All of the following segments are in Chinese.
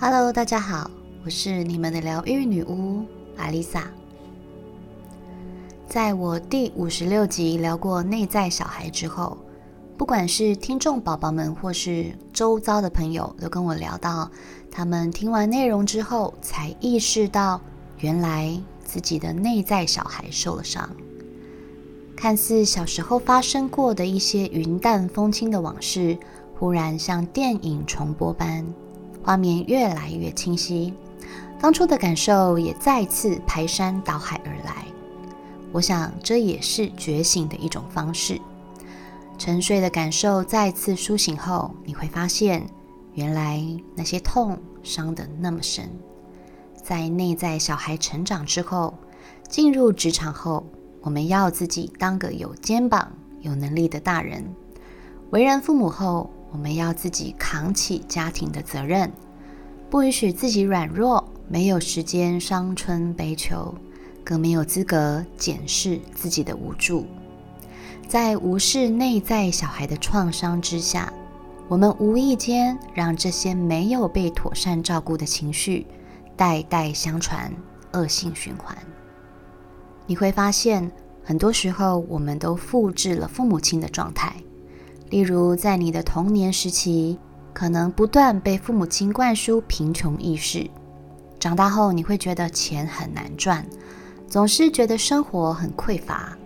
Hello，大家好，我是你们的疗愈女巫阿丽萨。在我第五十六集聊过内在小孩之后，不管是听众宝宝们，或是周遭的朋友，都跟我聊到，他们听完内容之后，才意识到原来自己的内在小孩受了伤。看似小时候发生过的一些云淡风轻的往事，忽然像电影重播般，画面越来越清晰，当初的感受也再次排山倒海而来。我想，这也是觉醒的一种方式。沉睡的感受再次苏醒后，你会发现，原来那些痛伤得那么深。在内在小孩成长之后，进入职场后，我们要自己当个有肩膀、有能力的大人；为人父母后，我们要自己扛起家庭的责任，不允许自己软弱，没有时间伤春悲秋。更没有资格检视自己的无助，在无视内在小孩的创伤之下，我们无意间让这些没有被妥善照顾的情绪代代相传，恶性循环。你会发现，很多时候我们都复制了父母亲的状态。例如，在你的童年时期，可能不断被父母亲灌输贫穷意识，长大后你会觉得钱很难赚。总是觉得生活很匮乏，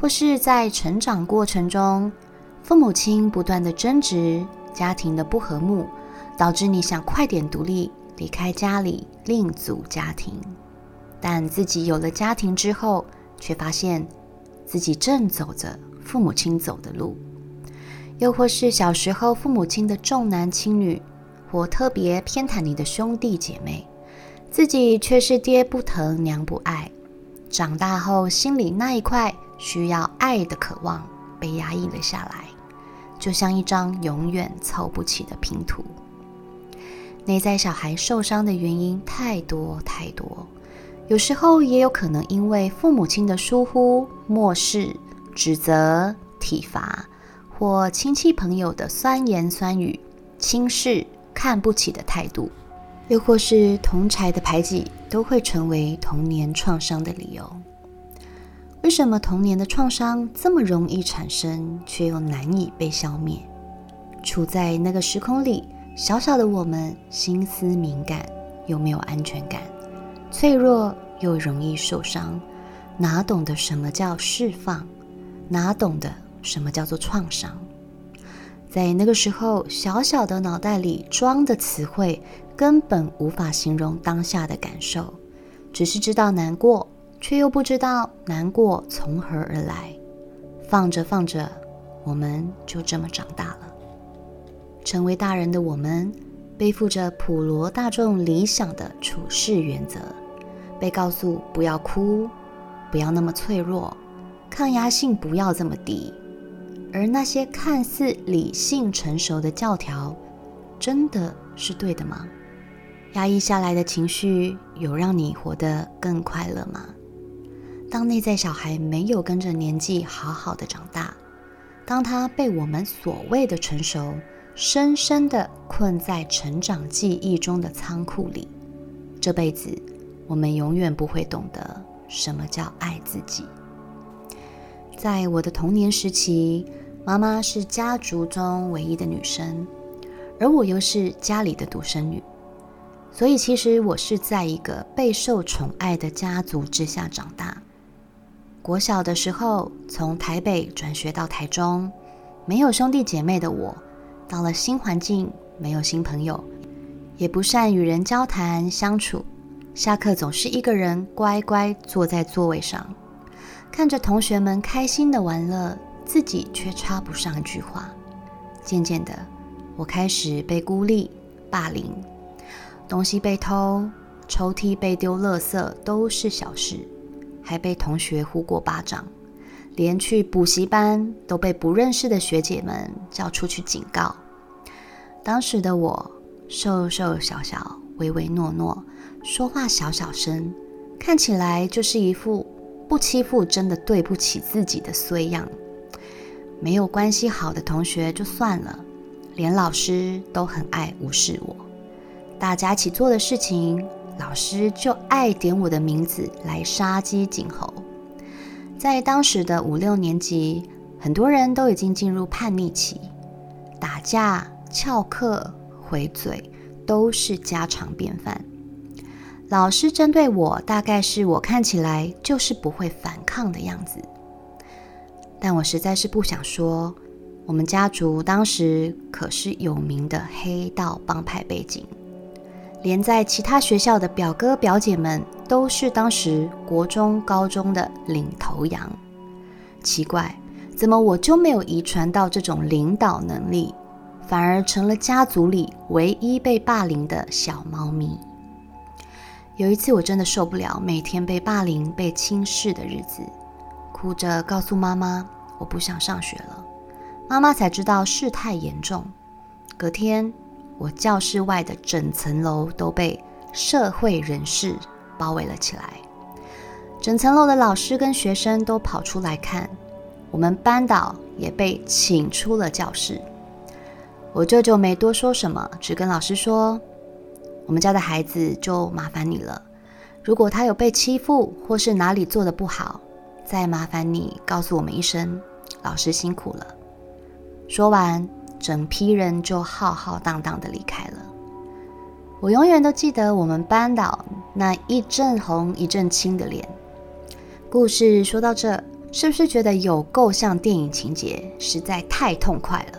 或是在成长过程中，父母亲不断的争执，家庭的不和睦，导致你想快点独立，离开家里，另组家庭。但自己有了家庭之后，却发现自己正走着父母亲走的路。又或是小时候父母亲的重男轻女，或特别偏袒你的兄弟姐妹，自己却是爹不疼娘不爱。长大后，心里那一块需要爱的渴望被压抑了下来，就像一张永远凑不齐的拼图。内在小孩受伤的原因太多太多，有时候也有可能因为父母亲的疏忽、漠视、指责、体罚，或亲戚朋友的酸言酸语、轻视、看不起的态度。又或是同柴的排挤，都会成为童年创伤的理由。为什么童年的创伤这么容易产生，却又难以被消灭？处在那个时空里，小小的我们心思敏感，又没有安全感，脆弱又容易受伤，哪懂得什么叫释放？哪懂得什么叫做创伤？在那个时候，小小的脑袋里装的词汇。根本无法形容当下的感受，只是知道难过，却又不知道难过从何而来。放着放着，我们就这么长大了。成为大人的我们，背负着普罗大众理想的处事原则，被告诉不要哭，不要那么脆弱，抗压性不要这么低。而那些看似理性成熟的教条，真的是对的吗？压抑下来的情绪有让你活得更快乐吗？当内在小孩没有跟着年纪好好的长大，当他被我们所谓的成熟深深的困在成长记忆中的仓库里，这辈子我们永远不会懂得什么叫爱自己。在我的童年时期，妈妈是家族中唯一的女生，而我又是家里的独生女。所以，其实我是在一个备受宠爱的家族之下长大。国小的时候，从台北转学到台中，没有兄弟姐妹的我，到了新环境，没有新朋友，也不善与人交谈相处。下课总是一个人乖乖坐在座位上，看着同学们开心的玩乐，自己却插不上一句话。渐渐的，我开始被孤立、霸凌。东西被偷，抽屉被丢，垃圾都是小事，还被同学呼过巴掌，连去补习班都被不认识的学姐们叫出去警告。当时的我瘦瘦小小，唯唯诺诺，说话小小声，看起来就是一副不欺负真的对不起自己的衰样。没有关系好的同学就算了，连老师都很爱无视我。大家一起做的事情，老师就爱点我的名字来杀鸡儆猴。在当时的五六年级，很多人都已经进入叛逆期，打架、翘课、回嘴都是家常便饭。老师针对我，大概是我看起来就是不会反抗的样子，但我实在是不想说，我们家族当时可是有名的黑道帮派背景。连在其他学校的表哥表姐们都是当时国中、高中的领头羊。奇怪，怎么我就没有遗传到这种领导能力，反而成了家族里唯一被霸凌的小猫咪？有一次，我真的受不了每天被霸凌、被轻视的日子，哭着告诉妈妈我不想上学了。妈妈才知道事态严重。隔天。我教室外的整层楼都被社会人士包围了起来，整层楼的老师跟学生都跑出来看，我们班导也被请出了教室。我舅舅没多说什么，只跟老师说：“我们家的孩子就麻烦你了，如果他有被欺负或是哪里做的不好，再麻烦你告诉我们一声，老师辛苦了。”说完。整批人就浩浩荡荡的离开了。我永远都记得我们班导那一阵红一阵青的脸。故事说到这，是不是觉得有够像电影情节，实在太痛快了？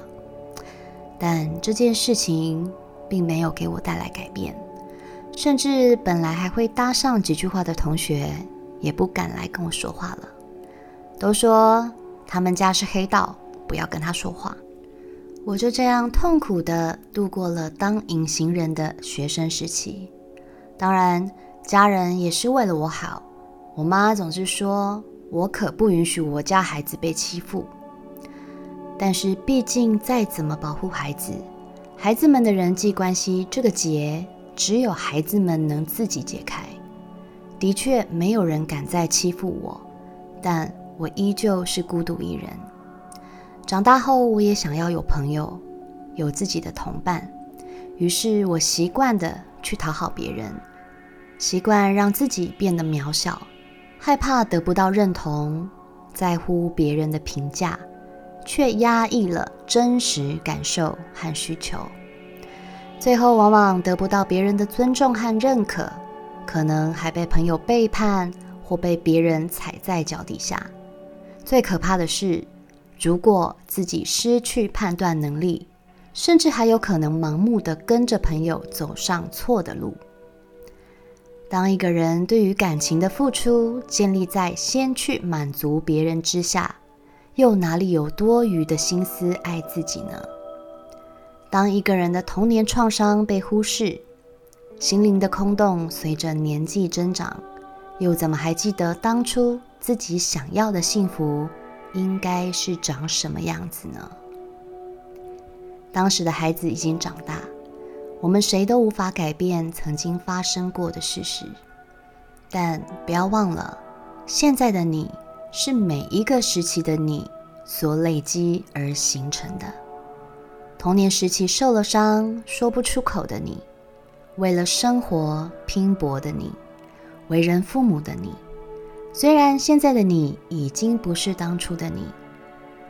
但这件事情并没有给我带来改变，甚至本来还会搭上几句话的同学，也不敢来跟我说话了，都说他们家是黑道，不要跟他说话。我就这样痛苦的度过了当隐形人的学生时期。当然，家人也是为了我好。我妈总是说我可不允许我家孩子被欺负。但是，毕竟再怎么保护孩子，孩子们的人际关系这个结，只有孩子们能自己解开。的确，没有人敢再欺负我，但我依旧是孤独一人。长大后，我也想要有朋友，有自己的同伴。于是我习惯的去讨好别人，习惯让自己变得渺小，害怕得不到认同，在乎别人的评价，却压抑了真实感受和需求。最后往往得不到别人的尊重和认可，可能还被朋友背叛，或被别人踩在脚底下。最可怕的是。如果自己失去判断能力，甚至还有可能盲目的跟着朋友走上错的路。当一个人对于感情的付出建立在先去满足别人之下，又哪里有多余的心思爱自己呢？当一个人的童年创伤被忽视，心灵的空洞随着年纪增长，又怎么还记得当初自己想要的幸福？应该是长什么样子呢？当时的孩子已经长大，我们谁都无法改变曾经发生过的事实。但不要忘了，现在的你是每一个时期的你所累积而形成的。童年时期受了伤、说不出口的你，为了生活拼搏的你，为人父母的你。虽然现在的你已经不是当初的你，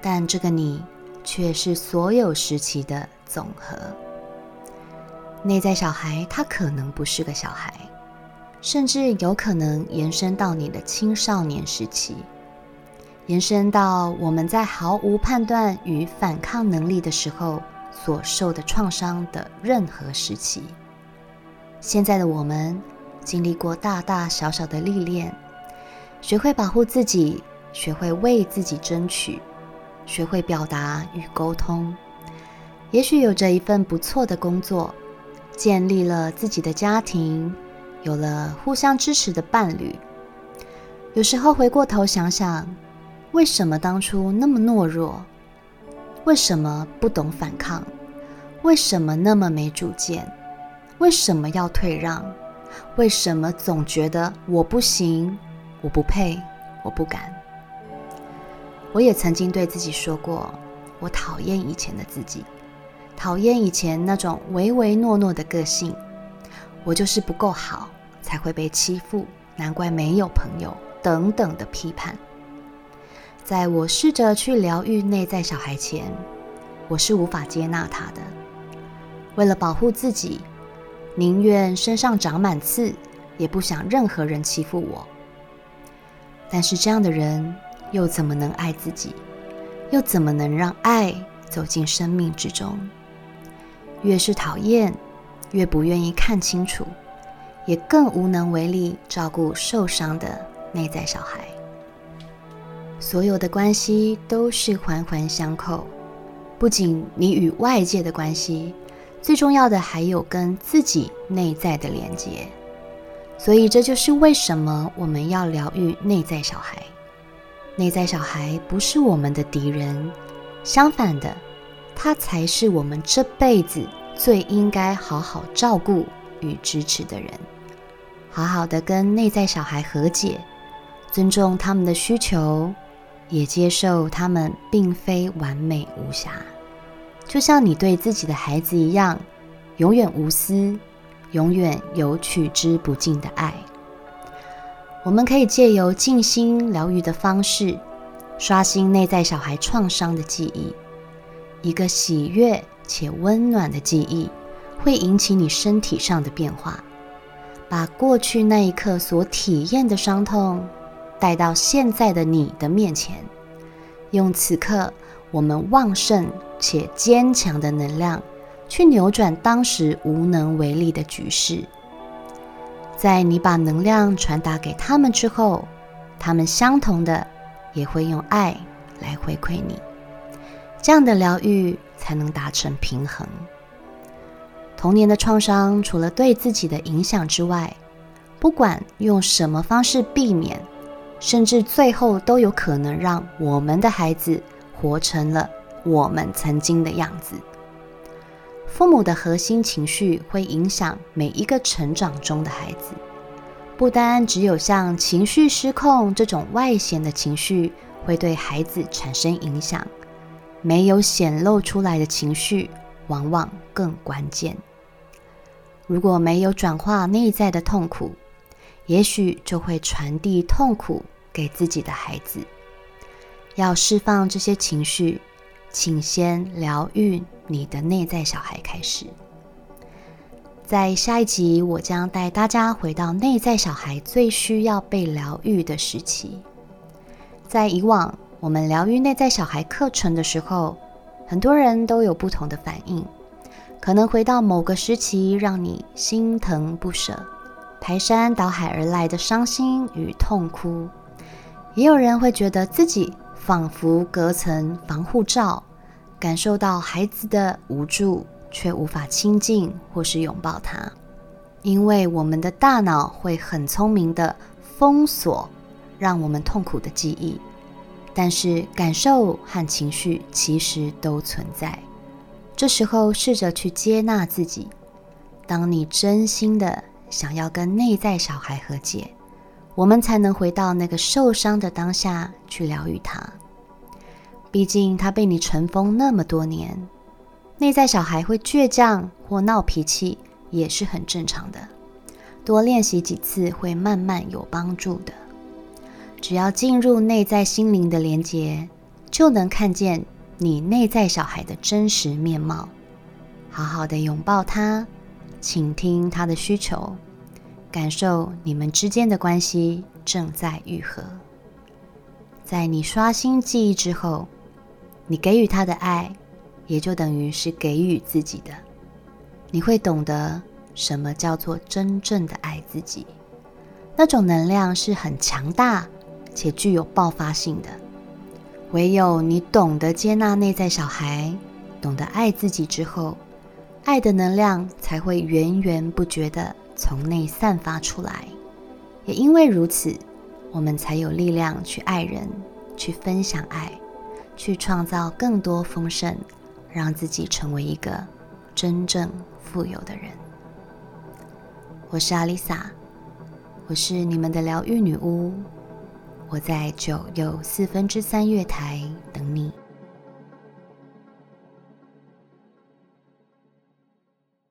但这个你却是所有时期的总和。内在小孩他可能不是个小孩，甚至有可能延伸到你的青少年时期，延伸到我们在毫无判断与反抗能力的时候所受的创伤的任何时期。现在的我们经历过大大小小的历练。学会保护自己，学会为自己争取，学会表达与沟通。也许有着一份不错的工作，建立了自己的家庭，有了互相支持的伴侣。有时候回过头想想，为什么当初那么懦弱？为什么不懂反抗？为什么那么没主见？为什么要退让？为什么总觉得我不行？我不配，我不敢。我也曾经对自己说过，我讨厌以前的自己，讨厌以前那种唯唯诺诺的个性，我就是不够好，才会被欺负，难怪没有朋友等等的批判。在我试着去疗愈内在小孩前，我是无法接纳他的。为了保护自己，宁愿身上长满刺，也不想任何人欺负我。但是这样的人又怎么能爱自己？又怎么能让爱走进生命之中？越是讨厌，越不愿意看清楚，也更无能为力照顾受伤的内在小孩。所有的关系都是环环相扣，不仅你与外界的关系，最重要的还有跟自己内在的连接。所以这就是为什么我们要疗愈内在小孩。内在小孩不是我们的敌人，相反的，他才是我们这辈子最应该好好照顾与支持的人。好好的跟内在小孩和解，尊重他们的需求，也接受他们并非完美无瑕，就像你对自己的孩子一样，永远无私，永远有取之不尽的爱。我们可以借由静心疗愈的方式，刷新内在小孩创伤的记忆。一个喜悦且温暖的记忆，会引起你身体上的变化，把过去那一刻所体验的伤痛带到现在的你的面前，用此刻我们旺盛且坚强的能量，去扭转当时无能为力的局势。在你把能量传达给他们之后，他们相同的也会用爱来回馈你，这样的疗愈才能达成平衡。童年的创伤除了对自己的影响之外，不管用什么方式避免，甚至最后都有可能让我们的孩子活成了我们曾经的样子。父母的核心情绪会影响每一个成长中的孩子，不单只有像情绪失控这种外显的情绪会对孩子产生影响，没有显露出来的情绪往往更关键。如果没有转化内在的痛苦，也许就会传递痛苦给自己的孩子。要释放这些情绪。请先疗愈你的内在小孩开始。在下一集，我将带大家回到内在小孩最需要被疗愈的时期。在以往，我们疗愈内在小孩课程的时候，很多人都有不同的反应，可能回到某个时期让你心疼不舍、排山倒海而来的伤心与痛哭，也有人会觉得自己。仿佛隔层防护罩，感受到孩子的无助，却无法亲近或是拥抱他，因为我们的大脑会很聪明的封锁让我们痛苦的记忆，但是感受和情绪其实都存在。这时候试着去接纳自己，当你真心的想要跟内在小孩和解。我们才能回到那个受伤的当下去疗愈他。毕竟他被你尘封那么多年，内在小孩会倔强或闹脾气也是很正常的。多练习几次会慢慢有帮助的。只要进入内在心灵的连接，就能看见你内在小孩的真实面貌。好好的拥抱他，倾听他的需求。感受你们之间的关系正在愈合。在你刷新记忆之后，你给予他的爱，也就等于是给予自己的。你会懂得什么叫做真正的爱自己，那种能量是很强大且具有爆发性的。唯有你懂得接纳内在小孩，懂得爱自己之后，爱的能量才会源源不绝的。从内散发出来，也因为如此，我们才有力量去爱人，去分享爱，去创造更多丰盛，让自己成为一个真正富有的人。我是阿丽萨，我是你们的疗愈女巫，我在九又四分之三月台等你。